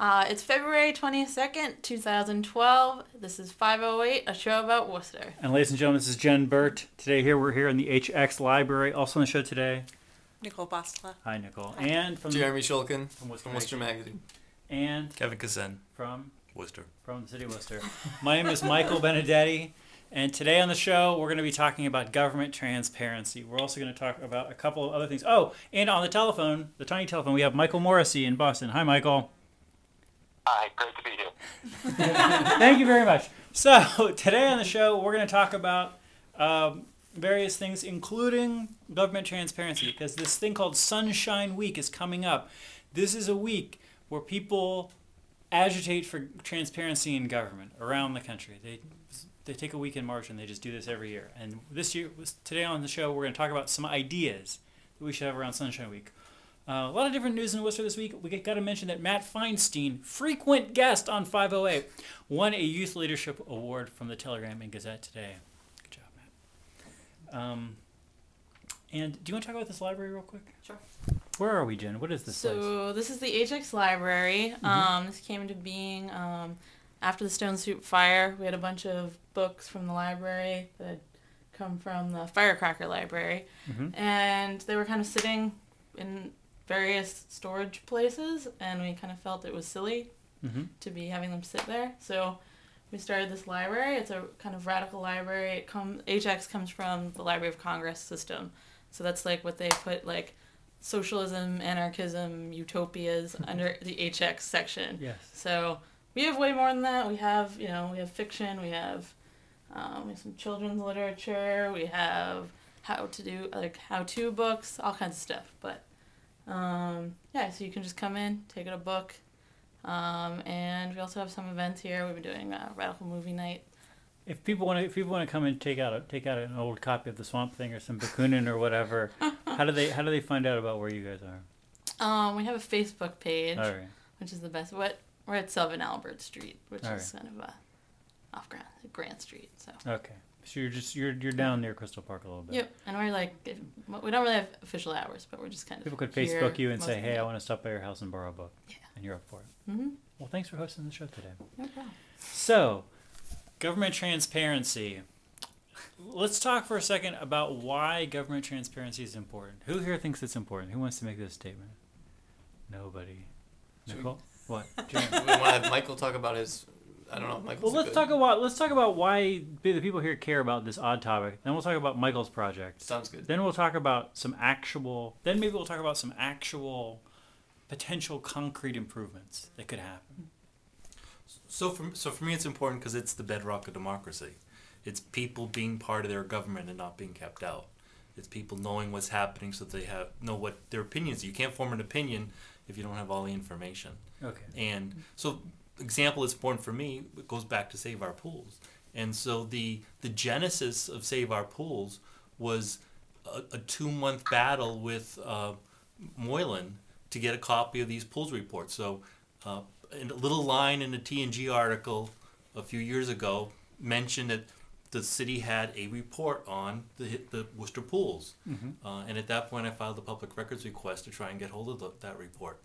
Uh, it's February 22nd, 2012. This is 508, a show about Worcester. And ladies and gentlemen, this is Jen Burt. Today here we're here in the HX Library. Also on the show today, Nicole Apostola. hi Nicole, and from Jeremy Shulkin from Worcester, from Worcester Magazine. and Kevin Ksen, from Worcester. from the city of Worcester. My name is Michael Benedetti, and today on the show we're going to be talking about government transparency. We're also going to talk about a couple of other things. Oh, and on the telephone, the tiny telephone, we have Michael Morisy in Boston. Hi, Michael. Hi, great to be here. Thank you very much. So today on the show, we're going to talk about um, various things, including government transparency, because this thing called Sunshine Week is coming up. This is a week where people agitate for transparency in government around the country. They they take a week in March and they just do this every year. And this year, today on the show, we're going to talk about some ideas that we should have around Sunshine Week. Uh, a lot of different news in Worcester this week. We got to mention that Matt Feinstein, frequent guest on 508, won a Youth Leadership Award from the Telegram and Gazette today. Good job, Matt. Um, and do you want to talk about this library real quick? Sure. Where are we, Jen? What is this place? So, this is the HX Library. Um, this came into being um, after the Stone Soup Fire. We had a bunch of books from the library that had come from the Firecracker Library. Mhm. And they were kind of sitting in various storage places, and we kind of felt it was silly Mhm. to be having them sit there. So we started this library. It's a kind of radical library. It come HX comes from the Library of Congress system. So that's like what they put like socialism, anarchism, utopias under the HX section. Yes. So we have way more than that. We have, you know, we have fiction. We have, um, we have some children's literature. We have how to do like how-to books, all kinds of stuff. But um, yeah, so you can just come in, take out a book, um, and we also have some events here. We've been doing a radical movie night. If people want to, if people want to come and take out a, take out an old copy of the Swamp Thing or some Bakunin or whatever, how do they how do they find out about where you guys are? Um, we have a Facebook page, All right. which is the best. What we're at Sylvan Albert Street, which All is kind of a off Grant Grant Street. So. Okay. So you're just you're you're down near Crystal Park a little bit. Yep, and we're like, we don't really have official hours, but we're just kind of. People could Facebook you and say, "Hey, I want to stop by your house and borrow a book," Yeah. and you're up for it. Mm-hmm. Well, thanks for hosting the show today. No problem. So, government transparency. Let's talk for a second about why government transparency is important. Who here thinks it's important? Who wants to make this statement? Nobody. Should we- Nicole. What? we want to have Michael talk about his. I don't know. Michael's Well, let's good- talk about let's talk about why the people here care about this odd topic. Then we'll talk about Michael's project. Sounds good. Then we'll talk about some actual. Then maybe we'll talk about some actual potential concrete improvements that could happen. So for so for me, it's important because it's the bedrock of democracy. It's people being part of their government and not being kept out. It's people knowing what's happening so they have know what their opinions. You can't form an opinion if you don't have all the information. Okay. And so, example is important for me. It goes back to Save Our Pools. And so the the genesis of Save Our Pools was a, a two month battle with uh, Moylan to get a copy of these pools reports. So, uh, a little line in a T&G article a few years ago mentioned that the city had a report on the the Worcester pools. Uh, and at that point, I filed a public records request to try and get hold of the, that report.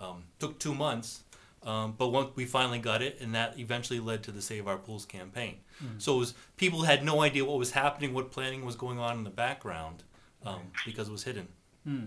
Um, took two months, um, but once we finally got it, and that eventually led to the Save Our Pools campaign. So it was people had no idea what was happening, what planning was going on in the background, um, because it was hidden. Hmm.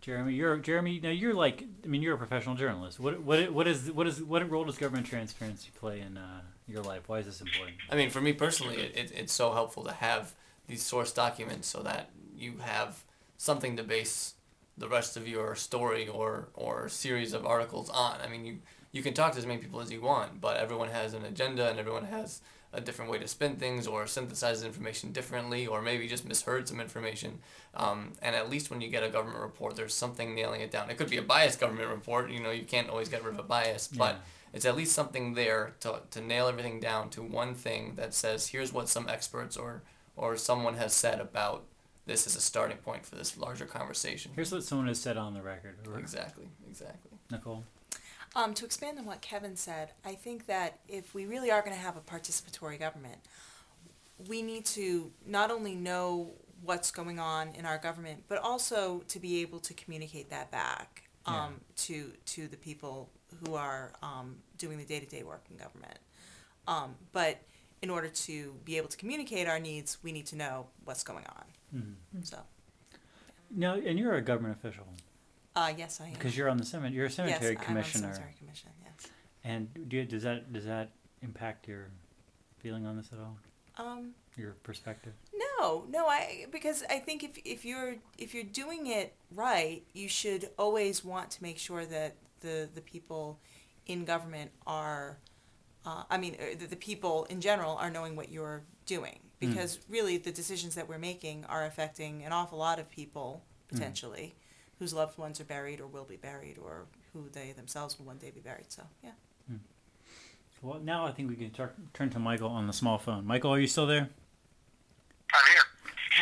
Jeremy, you're Jeremy. Now you're like, I mean, you're a professional journalist. What what what is what is what role does government transparency play in uh, your life? Why is this important? I mean, for me personally, it, it, it's so helpful to have these source documents so that you have something to base the rest of your story or, or series of articles on. I mean, you, you can talk to as many people as you want, but everyone has an agenda and everyone has a different way to spin things or synthesizes information differently or maybe just misheard some information. Um, and at least when you get a government report, there's something nailing it down. It could be a biased government report, you know, you can't always get rid of a bias, but it's at least something there to, to nail everything down to one thing that says here's what some experts or or someone has said about this is a starting point for this larger conversation. Here's what someone has said on the record. Exactly, exactly. Nicole. Um, to expand on what Kevin said, I think that if we really are going to have a participatory government, we need to not only know what's going on in our government, but also to be able to communicate that back um, Yeah. to to the people who are um, doing the day to day work in government. Um, but in order to be able to communicate our needs, we need to know what's going on. So, Now, and you're a government official uh, yes, I am. because you're on the cemetery. You're a cemetery yes, commissioner. I'm on cemetery commission. Yes. And do you, does that does that impact your feeling on this at all? Um, Your perspective? No, no, I because I think if if you're if you're doing it right, you should always want to make sure that the the people in government are, uh, I mean, uh, the, the people in general are knowing what you're doing because really the decisions that we're making are affecting an awful lot of people potentially, whose loved ones are buried or will be buried or who they themselves will one day be buried. So yeah. Well, now I think we can tur- turn to Michael on the small phone. Michael, are you still there? I'm here.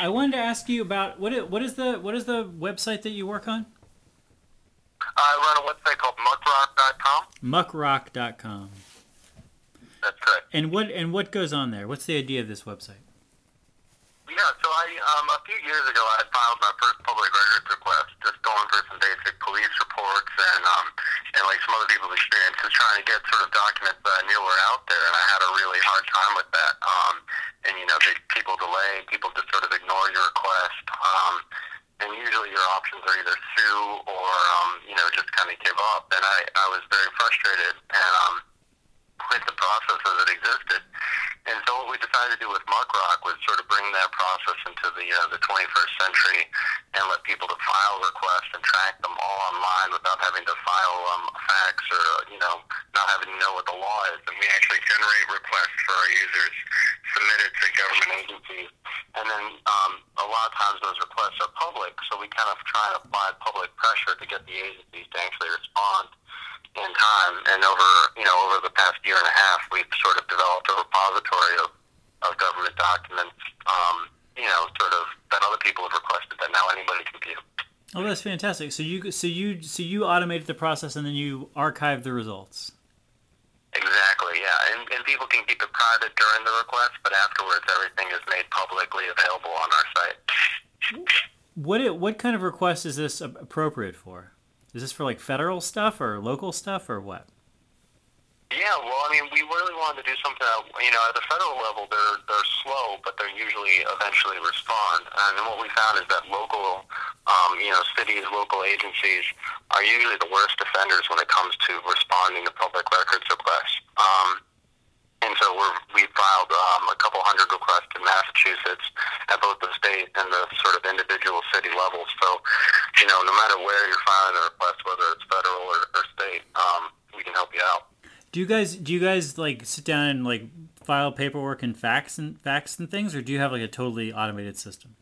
I wanted to ask you about what is, what is the what is the website that you work on? I run a website called muckrock.com. Muckrock.com. Correct. And what and what goes on there? What's the idea of this website? Yeah, so I um, a few years ago I filed my first public records request, just going for some basic police reports and um, and like some other people's experiences, trying to get sort of documents that I knew were out there, and I had a really hard time with that. Um, and you know, they, people delay, people just sort of ignore your request, um, and usually your options are either sue or um, you know just kind of give up. And I I was very frustrated and um, with the process as it existed. And so what we decided to do with MuckRock was sort of bring that process into the uh, the 21st century and let people to file requests and track them all online without having to file um, fax or you know not having to know what the law is. And we actually generate requests for our users, submit it to government agencies, and then um, a lot of times those requests are public. So we kind of try and apply public pressure to get the agencies to actually respond in time. And over you know over the past year and a half, we've sort of developed a repository of, of government documents. Um, you know, sort of that other people have requested that now anybody can view. Oh, that's fantastic. So you so you so you automated the process and then you archived the results. Exactly, yeah. And, and people can keep it private during the request, but afterwards everything is made publicly available on our site. What it, what kind of request is this appropriate for? Is this for like federal stuff or local stuff or what? Yeah, well, I mean, we really wanted to do something. That, you know, at the federal level, they're they're slow, but they're usually eventually respond. And what we found is that local, um, you know, cities, local agencies are usually the worst offenders when it comes to responding to public records requests. Um, and so we're, we filed um, a couple hundred requests in Massachusetts at both the state and the sort of individual city levels. So, you know, no matter where you're filing a request, whether it's federal or, or state, um, we can help you out. Do you guys do you guys like sit down and like file paperwork and fax and fax and things, or do you have like a totally automated system?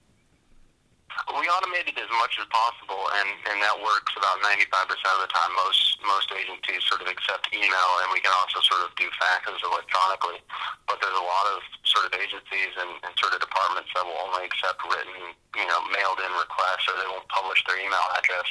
We automated as much as possible, and, and that works about 95% of the time. Most most agencies sort of accept email, and we can also sort of do faxes electronically. But there's a lot of sort of agencies and, and sort of departments that will only accept written, you know, mailed-in requests, or they won't publish their email address,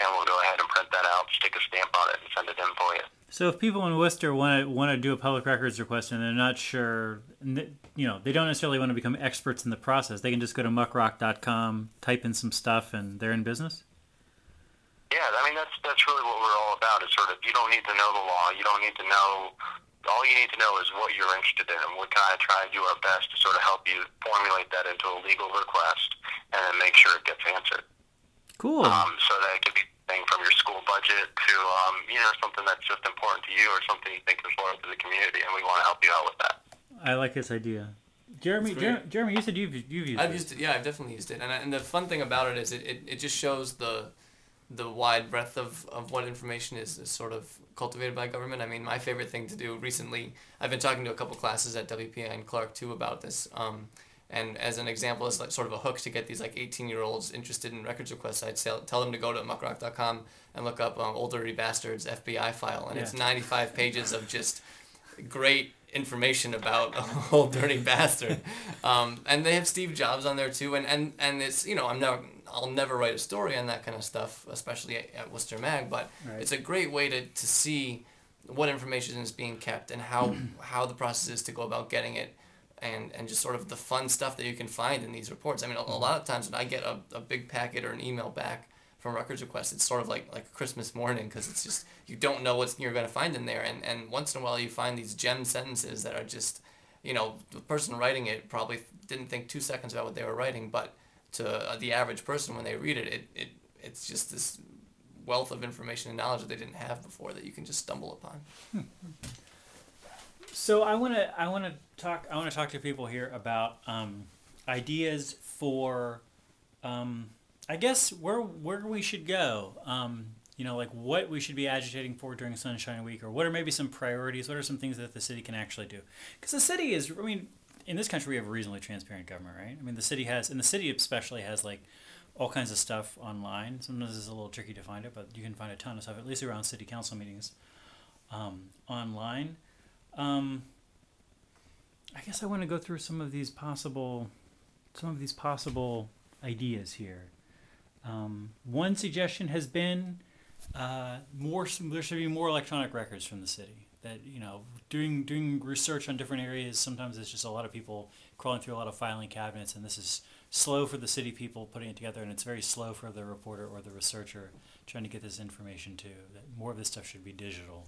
and we'll go ahead and print that out, stick a stamp on it, and send it in for you. So if people in Worcester want to want to do a public records request and they're not sure, you know, they don't necessarily want to become experts in the process, they can just go to muckrock.com, type in some stuff, and they're in business. Yeah, I mean that's that's really what we're all about. Is sort of you don't need to know the law. You don't need to know. All you need to know is what you're interested in, and we kind of try and do our best to sort of help you formulate that into a legal request, and then make sure it gets answered. Cool. Um, so that it could be anything from your school budget to um, you know something that's just important to you or something you think is important to the community, and we want to help you out with that. I like this idea. Jeremy, Jer- Jeremy, you said you've you've used I've it. used it. Yeah, I've definitely used it. And, I, and the fun thing about it is it, it, it just shows the the wide breadth of, of what information is, is sort of cultivated by government. I mean, my favorite thing to do recently, I've been talking to a couple classes at WPI and Clark too about this. Um, and as an example, it's like sort of a hook to get these like 18 year olds interested in records requests. I'd tell, tell them to go to muckrock.com and look up um, Ol' Dirty Bastard's FBI file. And it's 95 pages of just great information about Ol' Dirty Bastard um, and they have steve jobs on there too and, and and it's you know i'm never i'll never write a story on that kind of stuff especially at, at worcester mag but Right. it's a great way to, to see what information is being kept and how how the process is to go about getting it and and just sort of the fun stuff that you can find in these reports. I mean a, a lot of times when i get a, a big packet or an email back from records request, it's sort of like like Christmas morning because it's just you don't know what you're going to find in there, and and once in a while you find these gem sentences that are just, you know, the person writing it probably didn't think two seconds about what they were writing, but to uh, the average person when they read it, it, it it's just this wealth of information and knowledge that they didn't have before that you can just stumble upon. So I want to I want to talk I want to talk to people here about um, ideas for um, I guess where where we should go. Um, you know, like what we should be agitating for during Sunshine Week, or what are maybe some priorities? What are some things that the city can actually do? Because the city is, I mean, in this country we have a reasonably transparent government, right? I mean, the city has, and the city especially has like all kinds of stuff online. Sometimes it's a little tricky to find it, but you can find a ton of stuff, at least around city council meetings, um, online. Um, I guess I want to go through some of these possible, some of these possible ideas here. Um, one suggestion has been uh, more. There should be more electronic records from the city. That you know, doing doing research on different areas. Sometimes it's just a lot of people crawling through a lot of filing cabinets, and this is slow for the city people putting it together, and it's very slow for the reporter or the researcher trying to get this information to. That more of this stuff should be digital.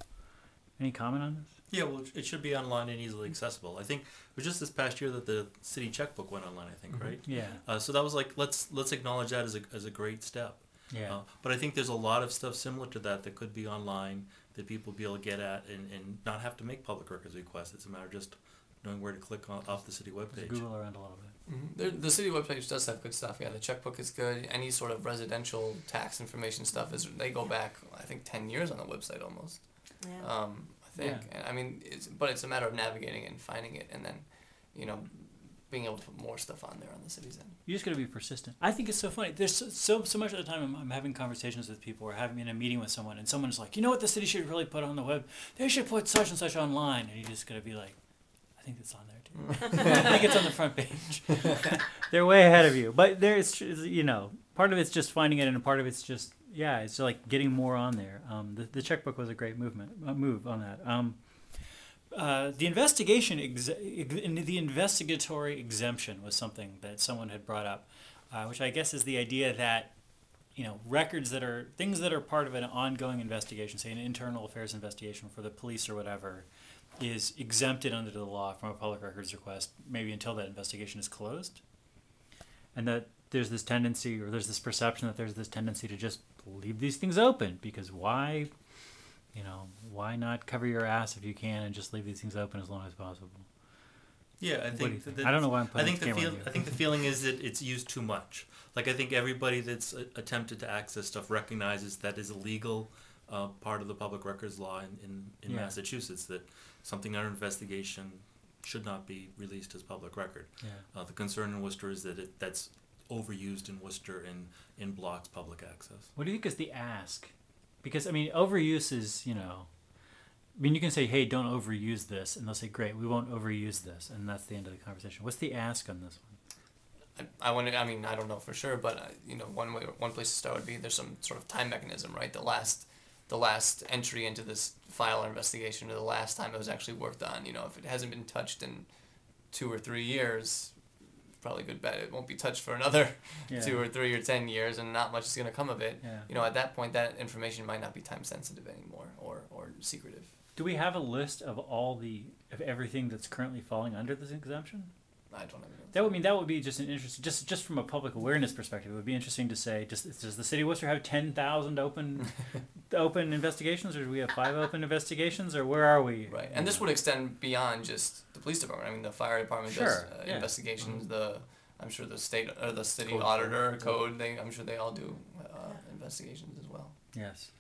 Any comment on this? Yeah, well, it should be online and easily accessible. I think it was just this past year that the city checkbook went online. I think, right? Yeah. Uh, so that was like let's let's acknowledge that as a as a great step. Yeah. Uh, but I think there's a lot of stuff similar to that that could be online that people will be able to get at and, and not have to make public records requests. It's a matter of just knowing where to click on, off the city Just webpage. Google around a little bit. Mm-hmm. The, the city webpage does have good stuff. Yeah, the checkbook is good. Any sort of residential tax information stuff is they go back I think ten years on the website almost. Yeah. Um, I think. And, I mean, it's but it's a matter of navigating it and finding it, and then, you know, being able to put more stuff on there on the city's end. You just got to be persistent. I think it's so funny. There's so so, so much of the time I'm, I'm having conversations with people or having in a meeting with someone, and someone's like, you know what, the city should really put on the web. They should put such and such online, and you just got to be like, I think it's on there too. I think it's on the front page. They're way ahead of you, but there's you know part of it's just finding it, and part of it's just yeah, it's like getting more on there. Um, the the checkbook was a great movement uh, move on that. Um, uh, the investigation, ex- the investigatory exemption was something that someone had brought up, uh, which I guess is the idea that, you know, records that are things that are part of an ongoing investigation, say an internal affairs investigation for the police or whatever, is exempted under the law from a public records request, maybe until that investigation is closed, and that there's this tendency or there's this perception that there's this tendency to just leave these things open because why you know, why not cover your ass if you can and just leave these things open as long as possible? Yeah, I do think. think? I don't know why I'm I putting think this the feel. I think the feeling is that it's used too much. Like I think everybody that's uh, attempted to access stuff recognizes that is a legal uh, part of the public records law in, in, in Yeah. Massachusetts that something under investigation should not be released as public record. Yeah. Uh, the concern in Worcester is that it, that's overused in Worcester and, and blocks public access. What do you think is the ask? Because I mean, overuse is you know, I mean, you can say, "Hey, don't overuse this," and they'll say, "Great, we won't overuse this," and that's the end of the conversation. What's the ask on this one? I, I want to I mean, I don't know for sure, but uh, you know, one way, one place to start would be there's some sort of time mechanism, right? The last, the last entry into this file or investigation, or the last time it was actually worked on. You know, if it hasn't been touched in two or three years, probably a good bet it won't be touched for another Yeah. two or three or ten years, and not much is gonna come of it. Yeah. You know, at that point, that information might not be time sensitive anymore, or or secretive. Do we have a list of all the of everything that's currently falling under this exemption? I don't know. That would mean that would be just an interesting, just just from a public awareness perspective, it would be interesting to say, just does the city of Worcester have ten thousand open open investigations, or do we have five open investigations, or where are we? Right, and this would extend beyond just police department. I mean, the fire department does uh, yeah. investigations. The I'm sure the state or the city Code auditor, code. They I'm sure they all do uh, investigations as well. Yes.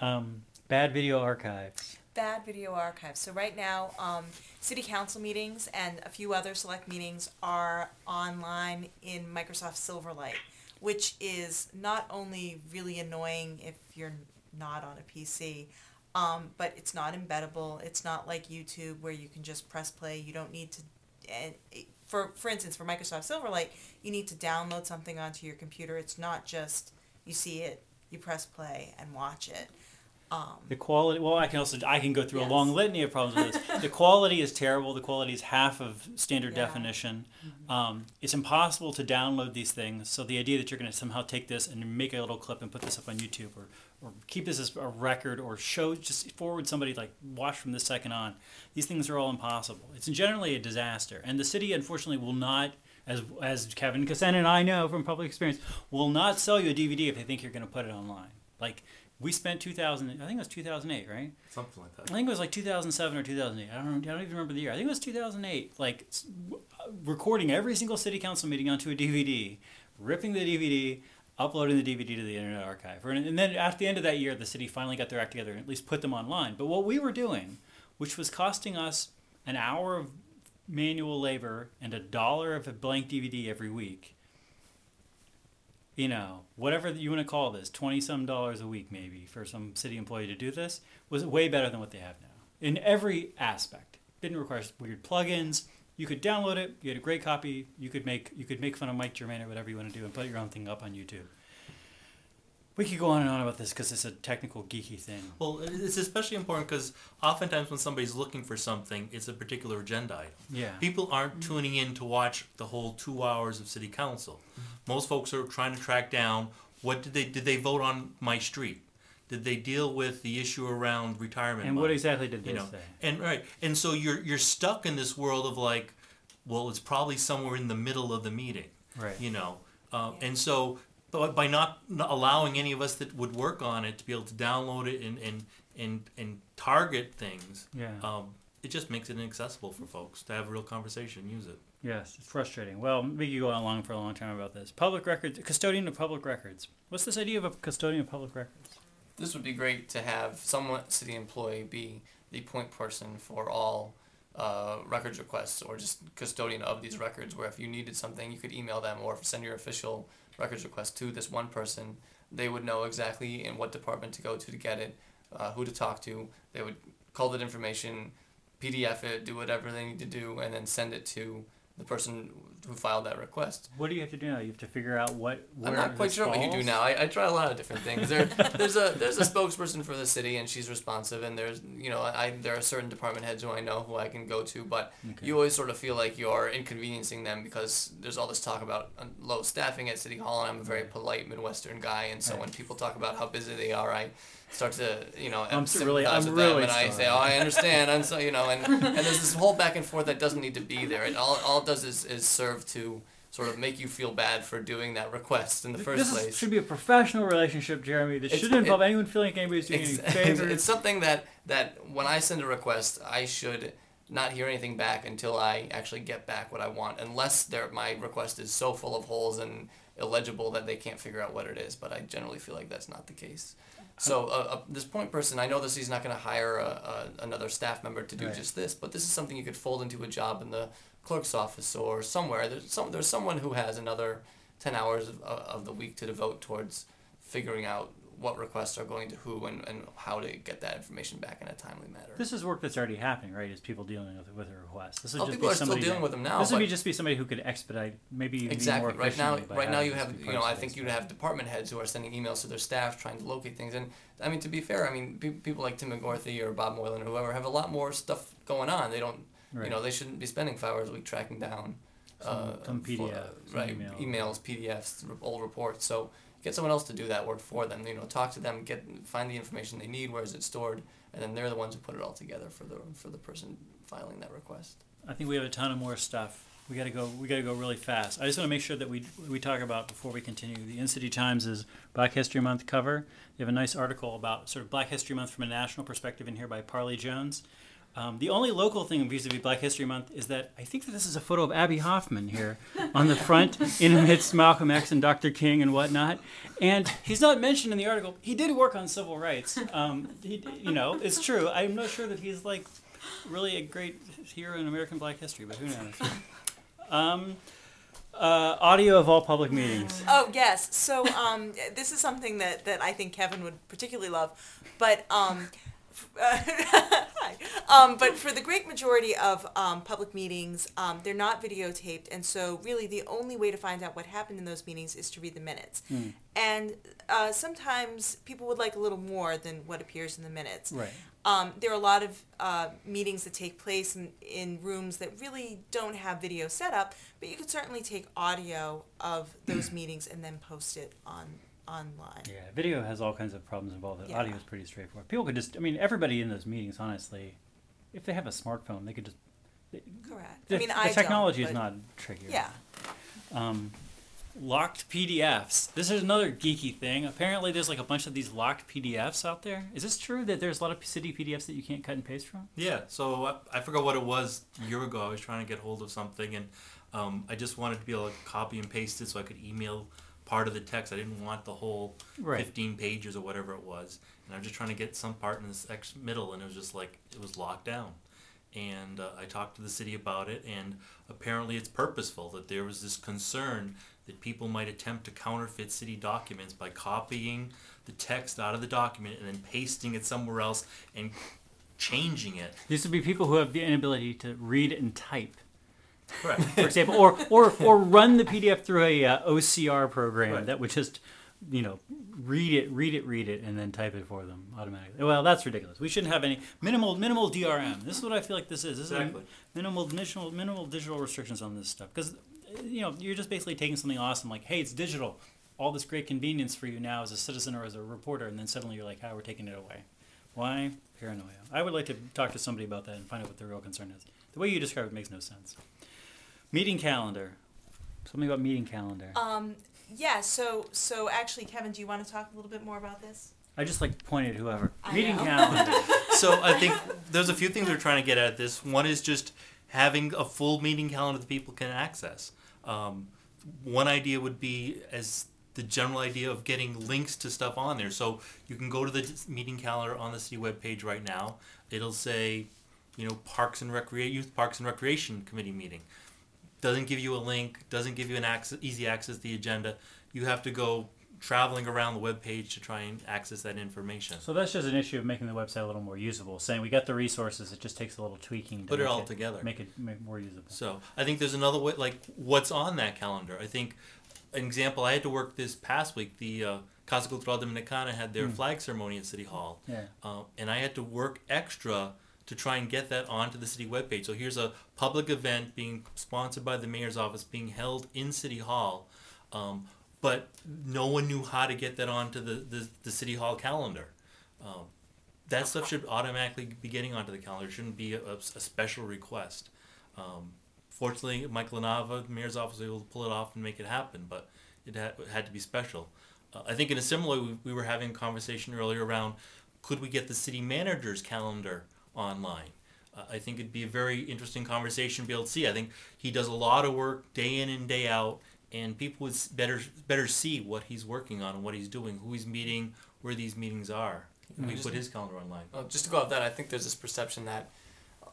Um, bad video archives. Bad video archives. So right now, um, city council meetings and a few other select meetings are online in Microsoft Silverlight, which is not only really annoying if you're not on a PC, um, but it's not embeddable. It's not like YouTube where you can just press play. You don't need to. And for for instance, for Microsoft Silverlight, you need to download something onto your computer. It's not just you see it, you press play and watch it. Um, The quality. Well, I can also I can go through a long litany of problems with this. the quality is terrible. The quality is half of standard Yeah. definition. Um, it's impossible to download these things. So the idea that you're going to somehow take this and make a little clip and put this up on YouTube or, or keep this as a record or show just forward somebody like watch from this second on. These things are all impossible. It's generally a disaster, and the city unfortunately will not. As, as Kevin Ksen and I know from public experience, will not sell you a DVD if they think you're going to put it online. Like we spent 2000, I think it was 2008, right? Something like that I think it was like 2007 or 2008. I don't. I don't even remember the year. I think it was 2008. Like uh, recording every single city council meeting onto a DVD, ripping the DVD, uploading the DVD to the Internet Archive. And then at the end of that year, the city finally got their act together and at least put them online. But what we were doing, which was costing us an hour of manual labor and a dollar of a blank DVD every week. You know, whatever you want to call this, twenty some dollars a week maybe for some city employee to do this was way better than what they have now in every aspect. Didn't require weird plugins. You could download it. You had a great copy. You could make you could make fun of Mike Germain or whatever you want to do and put your own thing up on YouTube. We could go on and on about this because it's a technical geeky thing. Well, it's especially important because oftentimes when somebody's looking for something, it's a particular agenda item. Yeah. People aren't tuning in to watch the whole two hours of city council. Most folks are trying to track down what did they did they vote on my street? Did they deal with the issue around retirement? And what exactly did they you know say? and right and so you're you're stuck in this world of like well it's probably somewhere in the middle of the meeting Right. you know um, and so but by not, not allowing any of us that would work on it to be able to download it and and and, and target things Yeah. um, it just makes it inaccessible for folks to have a real conversation and use it Yes, it's frustrating. Well, we could go on long for a long time about this. Public records, custodian of public records. What's this idea of a custodian of public records? This would be great to have some city employee be the point person for all uh, records requests or just custodian of these records. Where if you needed something, you could email them or send your official records request to this one person. They would know exactly in what department to go to to get it, uh, who to talk to. They would call that information, PDF it, do whatever they need to do, and then send it to the person who filed that request. What do you have to do now? You have to figure out what. I'm not quite sure what you do now. I, I try a lot of different things. There, there's a there's a spokesperson for the city, and she's responsive. And there's you know I there are certain department heads who I know who I can go to, but Okay. you always sort of feel like you're inconveniencing them because there's all this talk about uh, low staffing at City Hall, and I'm a very polite Midwestern guy, and so Right. when people talk about how busy they are, I start to you know I'm sympathize really- I'm with really them, and I say, oh, I understand. I'm so you know, and, and there's this whole back and forth that doesn't need to be there. It all all it does is, is serve to sort of make you feel bad for doing that request in the first this place. Is, should be a professional relationship, Jeremy. This It's- shouldn't involve it- anyone feeling like anybody's doing Ex- any favors. it's something that that when I send a request, I should not hear anything back until I actually get back what I want, unless there my request is so full of holes and illegible that they can't figure out what it is. But I generally feel like that's not the case. So uh, uh, this point person, I know this he's not going to hire a, a, another staff member to do Right. just this, but this is something you could fold into a job in the clerk's office or somewhere. There's some there's someone who has another ten hours of, of the week to devote towards figuring out what requests are going to who and, and how to get that information back in a timely manner. This is work that's already happening, right? Is people dealing with with a request? This would Oh, just people be are still somebody dealing that- with them now, This would be just be somebody who could expedite, maybe even Exactly. more Right now, right now you have, you know, I think you'd have department heads who are sending emails to their staff trying to locate things. And I mean, to be fair, I mean, pe- people like Tim McGourthy or Bob Moylan or whoever have a lot more stuff going on. They don't, Right. you know, they shouldn't be spending five hours a week tracking down, Some- uh, some for- some right, email. emails, PDFs, old reports. So get someone else to do that work for them. You know, talk to them, get find the information they need, where is it stored, and then they're the ones who put it all together for the for the person filing that request. I think we have a ton of more stuff. We gotta go. We gotta go really fast. I just want to make sure that we we talk about before we continue. The InCity Times is Black History Month cover. They have a nice article about sort of Black History Month from a national perspective in here by Parlee Jones. Um, the only local thing vis-a-vis Black History Month is that I think that this is a photo of Abbie Hoffman here on the front, in amidst Malcolm X and Dr. King and whatnot. And he's not mentioned in the article. He did work on civil rights. Um, he, you know, it's true. I'm not sure that he's like really a great hero in American Black history, but who knows? Um, uh, audio of all public meetings. Oh yes. So um, this is something that, that I think Kevin would particularly love, but um, f- hi. um, but for the great majority of um, public meetings, um, they're not videotaped, and so really the only way to find out what happened in those meetings is to read the minutes. And uh, sometimes people would like a little more than what appears in the minutes. Right. Um, there are a lot of uh, meetings that take place in, in rooms that really don't have video set up, but you could certainly take audio of those meetings and then post it on online. Yeah, video has all kinds of problems involved. The Yeah. Audio is pretty straightforward. People could just, I mean, everybody in those meetings, honestly, if they have a smartphone, they could just. Correct. The, I mean, the I technology don't, is not tricky. Yeah. Um, locked PDFs. This is another geeky thing. Apparently, there's like a bunch of these locked PDFs out there. Is this true that there's a lot of city PDFs that you can't cut and paste from? Yeah, so I, I forgot what it was a year ago. I was trying to get hold of something, and um, I just wanted to be able to copy and paste it so I could email part of the text. I didn't want the whole Right. 15 pages or whatever it was. And I was just trying to get some part in this ex- middle, and it was just like, it was locked down. And uh, I talked to the city about it, and apparently it's purposeful that there was this concern that people might attempt to counterfeit city documents by copying the text out of the document and then pasting it somewhere else and changing it. These would be people who have the inability to read and type, Correct. for example, or or or run the PDF through a uh, OCR program Right. that would just, you know, read it, read it, read it, and then type it for them automatically. Well, that's ridiculous. We shouldn't have any minimal minimal DRM. This is what I feel like this is. This Exactly. is minimal minimal minimal digital restrictions on this stuff because you know you're just basically taking something awesome like hey it's digital all this great convenience for you now as a citizen or as a reporter and then suddenly you're like how we're taking it away why paranoia i would like to talk to somebody about that and find out what the real concern is the way you describe it makes no sense meeting calendar something about meeting calendar Um, yeah. So, so actually, Kevin, do you want to talk a little bit more about this? i just like pointed whoever I meeting know. calendar so I think there's a few things we're trying to get at this. One is just having a full meeting calendar that people can access. Um, one idea would be as the general idea of getting links to stuff on there. So you can go to the meeting calendar on the city webpage right now. It'll say, you know, Parks and Recreation Youth Parks and Recreation Committee meeting. Doesn't give you a link. Doesn't give you an access, easy access to the agenda. You have to go traveling around the web page to try and access that information. so that's just an issue of making the website a little more usable saying we got the resources it just takes a little tweaking to Put it make all together. make it make it more usable So I think there's another way, like what's on that calendar. I think an example I had to work this past week. The uh, Casa Cultural Dominicana had their flag ceremony at City Hall, yeah uh, and I had to work extra to try and get that onto the city webpage. So here's a public event being sponsored by the mayor's office, being held in City Hall, um, but no one knew how to get that onto the the, the City Hall calendar. Um, that stuff should automatically be getting onto the calendar. It shouldn't be a, a, special request. Um, fortunately, Mike Lanava, the mayor's office, was able to pull it off and make it happen, but it had, it had to be special. Uh, I think in a similar way, we, we were having a conversation earlier around could we get the city manager's calendar online? Uh, I think it'd be a very interesting conversation to be able to see. I think he does a lot of work day in and day out, and people would better better see what he's working on and what he's doing, who he's meeting, where these meetings are. If we just- put his calendar online. Well, just to go off that, I think there's this perception that uh,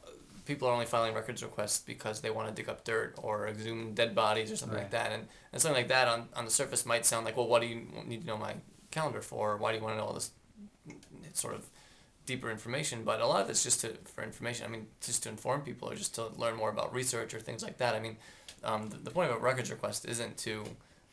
people are only filing records requests because they want to dig up dirt or exhume dead bodies or something like that. And, and something like that on, on the surface might sound like, well, what do you need to know my calendar for? Why do you want to know all this sort of deeper information? But a lot of it's just to, for information. I mean, just to inform people or just to learn more about research or things like that. I mean, um, the, the point of a records request isn't to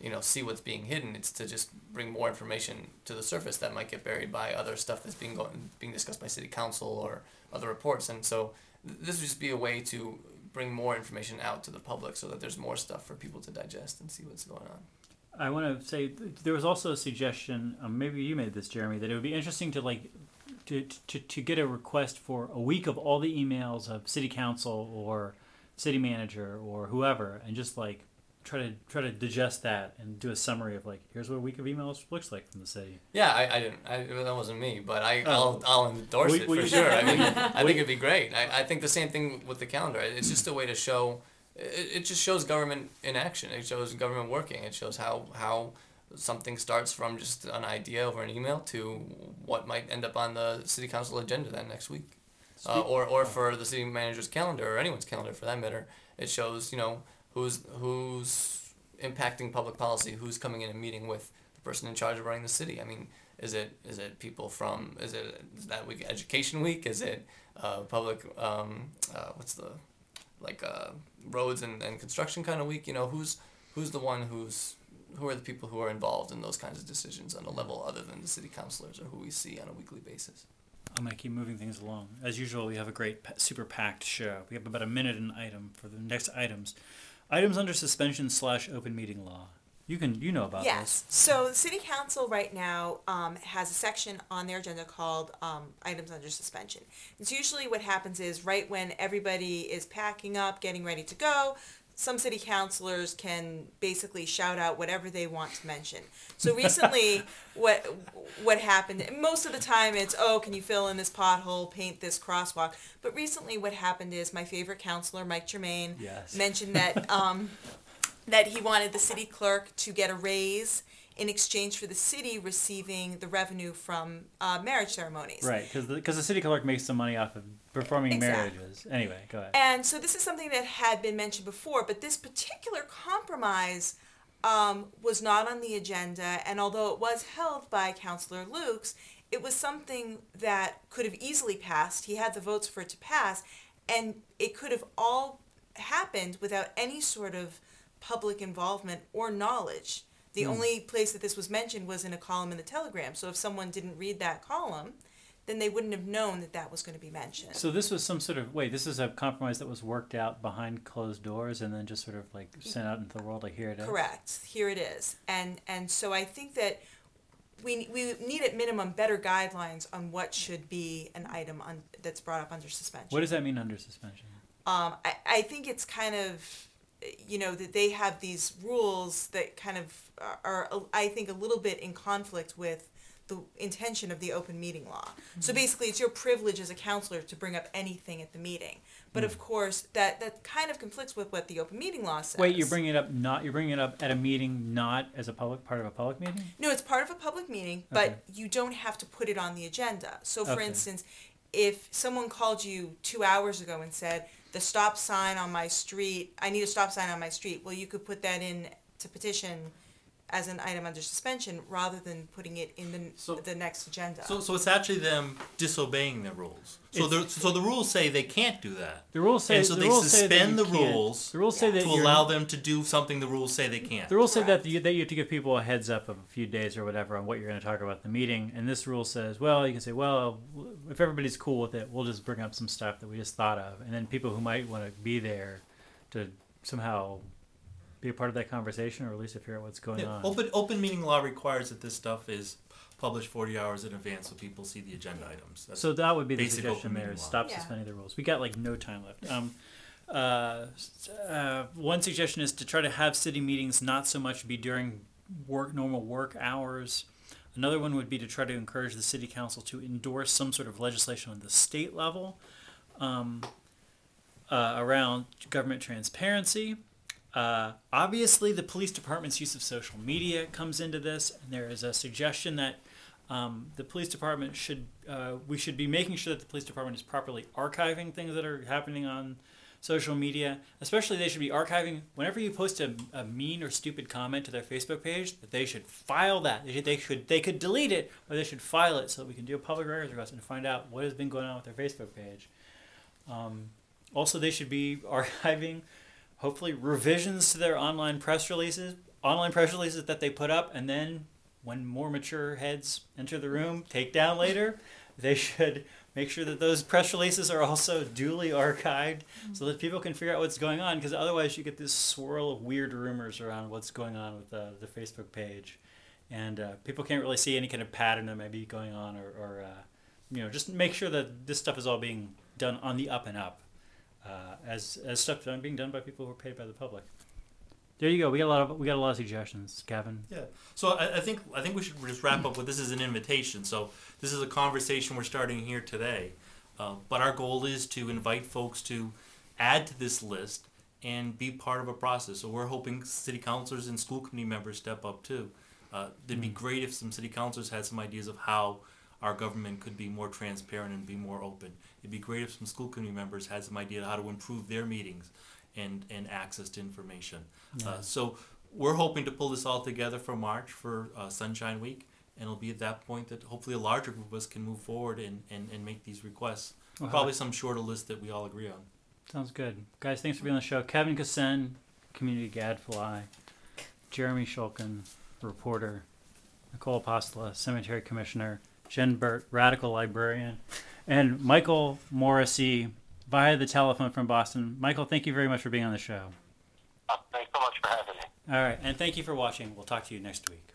you know see what's being hidden. It's to just bring more information to the surface that might get buried by other stuff that's being going being discussed by city council or other reports. And so th- this would just be a way to bring more information out to the public so that there's more stuff for people to digest and see what's going on. I want to say th- there was also a suggestion. Um, maybe you made this, Jeremy, that it would be interesting to like to, to to get a request for a week of all the emails of city council or city manager or whoever, and just like try to try to digest that and do a summary of like here's what a week of emails looks like from the city. Yeah, I, I didn't. I, that wasn't me, but I, Oh. I'll, I'll endorse We- it we- for sure. I mean, I think it'd be great. I, I think the same thing with the calendar. It's just a way to show. It, it just shows government in action. It shows government working. It shows how how something starts from just an idea over an email to what might end up on the city council agenda that next week. Uh, or, or for the city manager's calendar or anyone's calendar for that matter, it shows you know who's who's impacting public policy, who's coming in and meeting with the person in charge of running the city. I mean, is it is it people from is it is that week education week? Is it uh, public um, uh, what's the like uh, roads and, and construction kind of week. You know, who's who's the one who's who are the people who are involved in those kinds of decisions on a level other than the city councilors or who we see on a weekly basis. I'm gonna keep moving things along. As usual, we have a great, super packed show. We have about a minute an item for the next items. Items under suspension slash open meeting law. You can, you know about this? Yes. So the city council right now um, has a section on their agenda called um, items under suspension. It's usually what happens is right when everybody is packing up, getting ready to go, some city councilors can basically shout out whatever they want to mention. So recently, what what happened? Most of the time, it's oh, can you fill in this pothole, paint this crosswalk. But recently, what happened is my favorite councilor, Mike Germain, Yes. mentioned that um, that he wanted the city clerk to get a raise in exchange for the city receiving the revenue from uh, marriage ceremonies. Right, because the, 'cause the city clerk makes some money off of performing Exactly. marriages. Anyway, go ahead. And so this is something that had been mentioned before, but this particular compromise um, was not on the agenda. And although it was held by Councillor Lukes, it was something that could have easily passed. He had the votes for it to pass, and it could have all happened without any sort of public involvement or knowledge. The only place that this was mentioned was in a column in the Telegram. So if someone didn't read that column, then they wouldn't have known that that was going to be mentioned. So this was some sort of wait. This is a compromise that was worked out behind closed doors and then just sort of like sent out into the world. Like here it is. Correct. Here it is. And and so I think that we we need at minimum better guidelines on what should be an item on, that's brought up under suspension. What does that mean under suspension? Um, I, I think it's kind of, you know, that they have these rules that kind of are, are, I think, a little bit in conflict with the intention of the open meeting law. So mm-hmm. basically, it's your privilege as a counselor to bring up anything at the meeting. But of mm. course, that, that kind of conflicts with what the open meeting law says. Wait, you're bringing it up not you're bringing it up at a meeting, not as a public part of a public meeting. No, it's part of a public meeting, but Okay. you don't have to put it on the agenda. So, for Okay. instance, if someone called you two hours ago and said, the stop sign on my street, I need a stop sign on my street, well, you could put that in to petition as an item under suspension rather than putting it in the, So- the next agenda. So, so it's actually them disobeying the rules. So the so the rules say they can't do that. The rules say and so the they rules suspend the can't- rules The rules say that to allow them to do something the rules say they can't. The rules say that you, that you have to give people a heads up of a few days or whatever on what you're going to talk about in the meeting. And this rule says, well, you can say, well, if everybody's cool with it, we'll just bring up some stuff that we just thought of. And then people who might want to be there to somehow be a part of that conversation or at least to figure out what's going Yeah, on. open open meeting law requires that this stuff is published 40 hours in advance so people see the agenda items. That's, So that would be the suggestion open there: meeting is law. stop Yeah. suspending the rules. We got like no time left. Um, uh, uh, one suggestion is to try to have city meetings not so much be during work normal work hours. Another one would be to try to encourage the city council to endorse some sort of legislation on the state level um, uh, around government transparency. Uh, obviously, the police department's use of social media comes into this, and there is a suggestion that um, the police department should uh, we should be making sure that the police department is properly archiving things that are happening on social media. Especially, they should be archiving whenever you post a, a mean or stupid comment to their Facebook page. That they should file that. They should they should they could delete it or they should file it so that we can do a public records request and find out what has been going on with their Facebook page. Um, also, they should be archiving, hopefully, revisions to their online press releases, online press releases that they put up, and then when more mature heads enter the room, take down later. They should make sure that those press releases are also duly archived so that people can figure out what's going on, because otherwise, you get this swirl of weird rumors around what's going on with the, the Facebook page. And uh, people can't really see any kind of pattern that may be going on, or, or uh, you know, just make sure that this stuff is all being done on the up and up, uh, as as stuff done, being done by people who are paid by the public. There you go. We got a lot of we got a lot of suggestions, Gavin. Yeah. So I, I think I think we should just wrap up with this is an invitation. So this is a conversation we're starting here today, uh, but our goal is to invite folks to add to this list and be part of a process. So we're hoping city councilors and school committee members step up too. Uh, it'd be great if some city councilors had some ideas of how our government could be more transparent and be more open. It'd be great if some school committee members had some idea how to improve their meetings and, and access to information. Uh, so we're hoping to pull this all together for March for uh, Sunshine Week, and it'll be at that point that hopefully a larger group of us can move forward and, and, and make these requests. Well, Probably some shorter list that we all agree on. Sounds good. Guys, thanks for being on the show. Kevin Ksen, community gadfly. Jeremy Shulkin, reporter. Nicole Apostola, cemetery commissioner. Jen Burt, radical librarian. And Michael Morisy via the telephone from Boston. Michael, thank you very much for being on the show. Uh, thanks so much for having me. All right, and thank you for watching. We'll talk to you next week.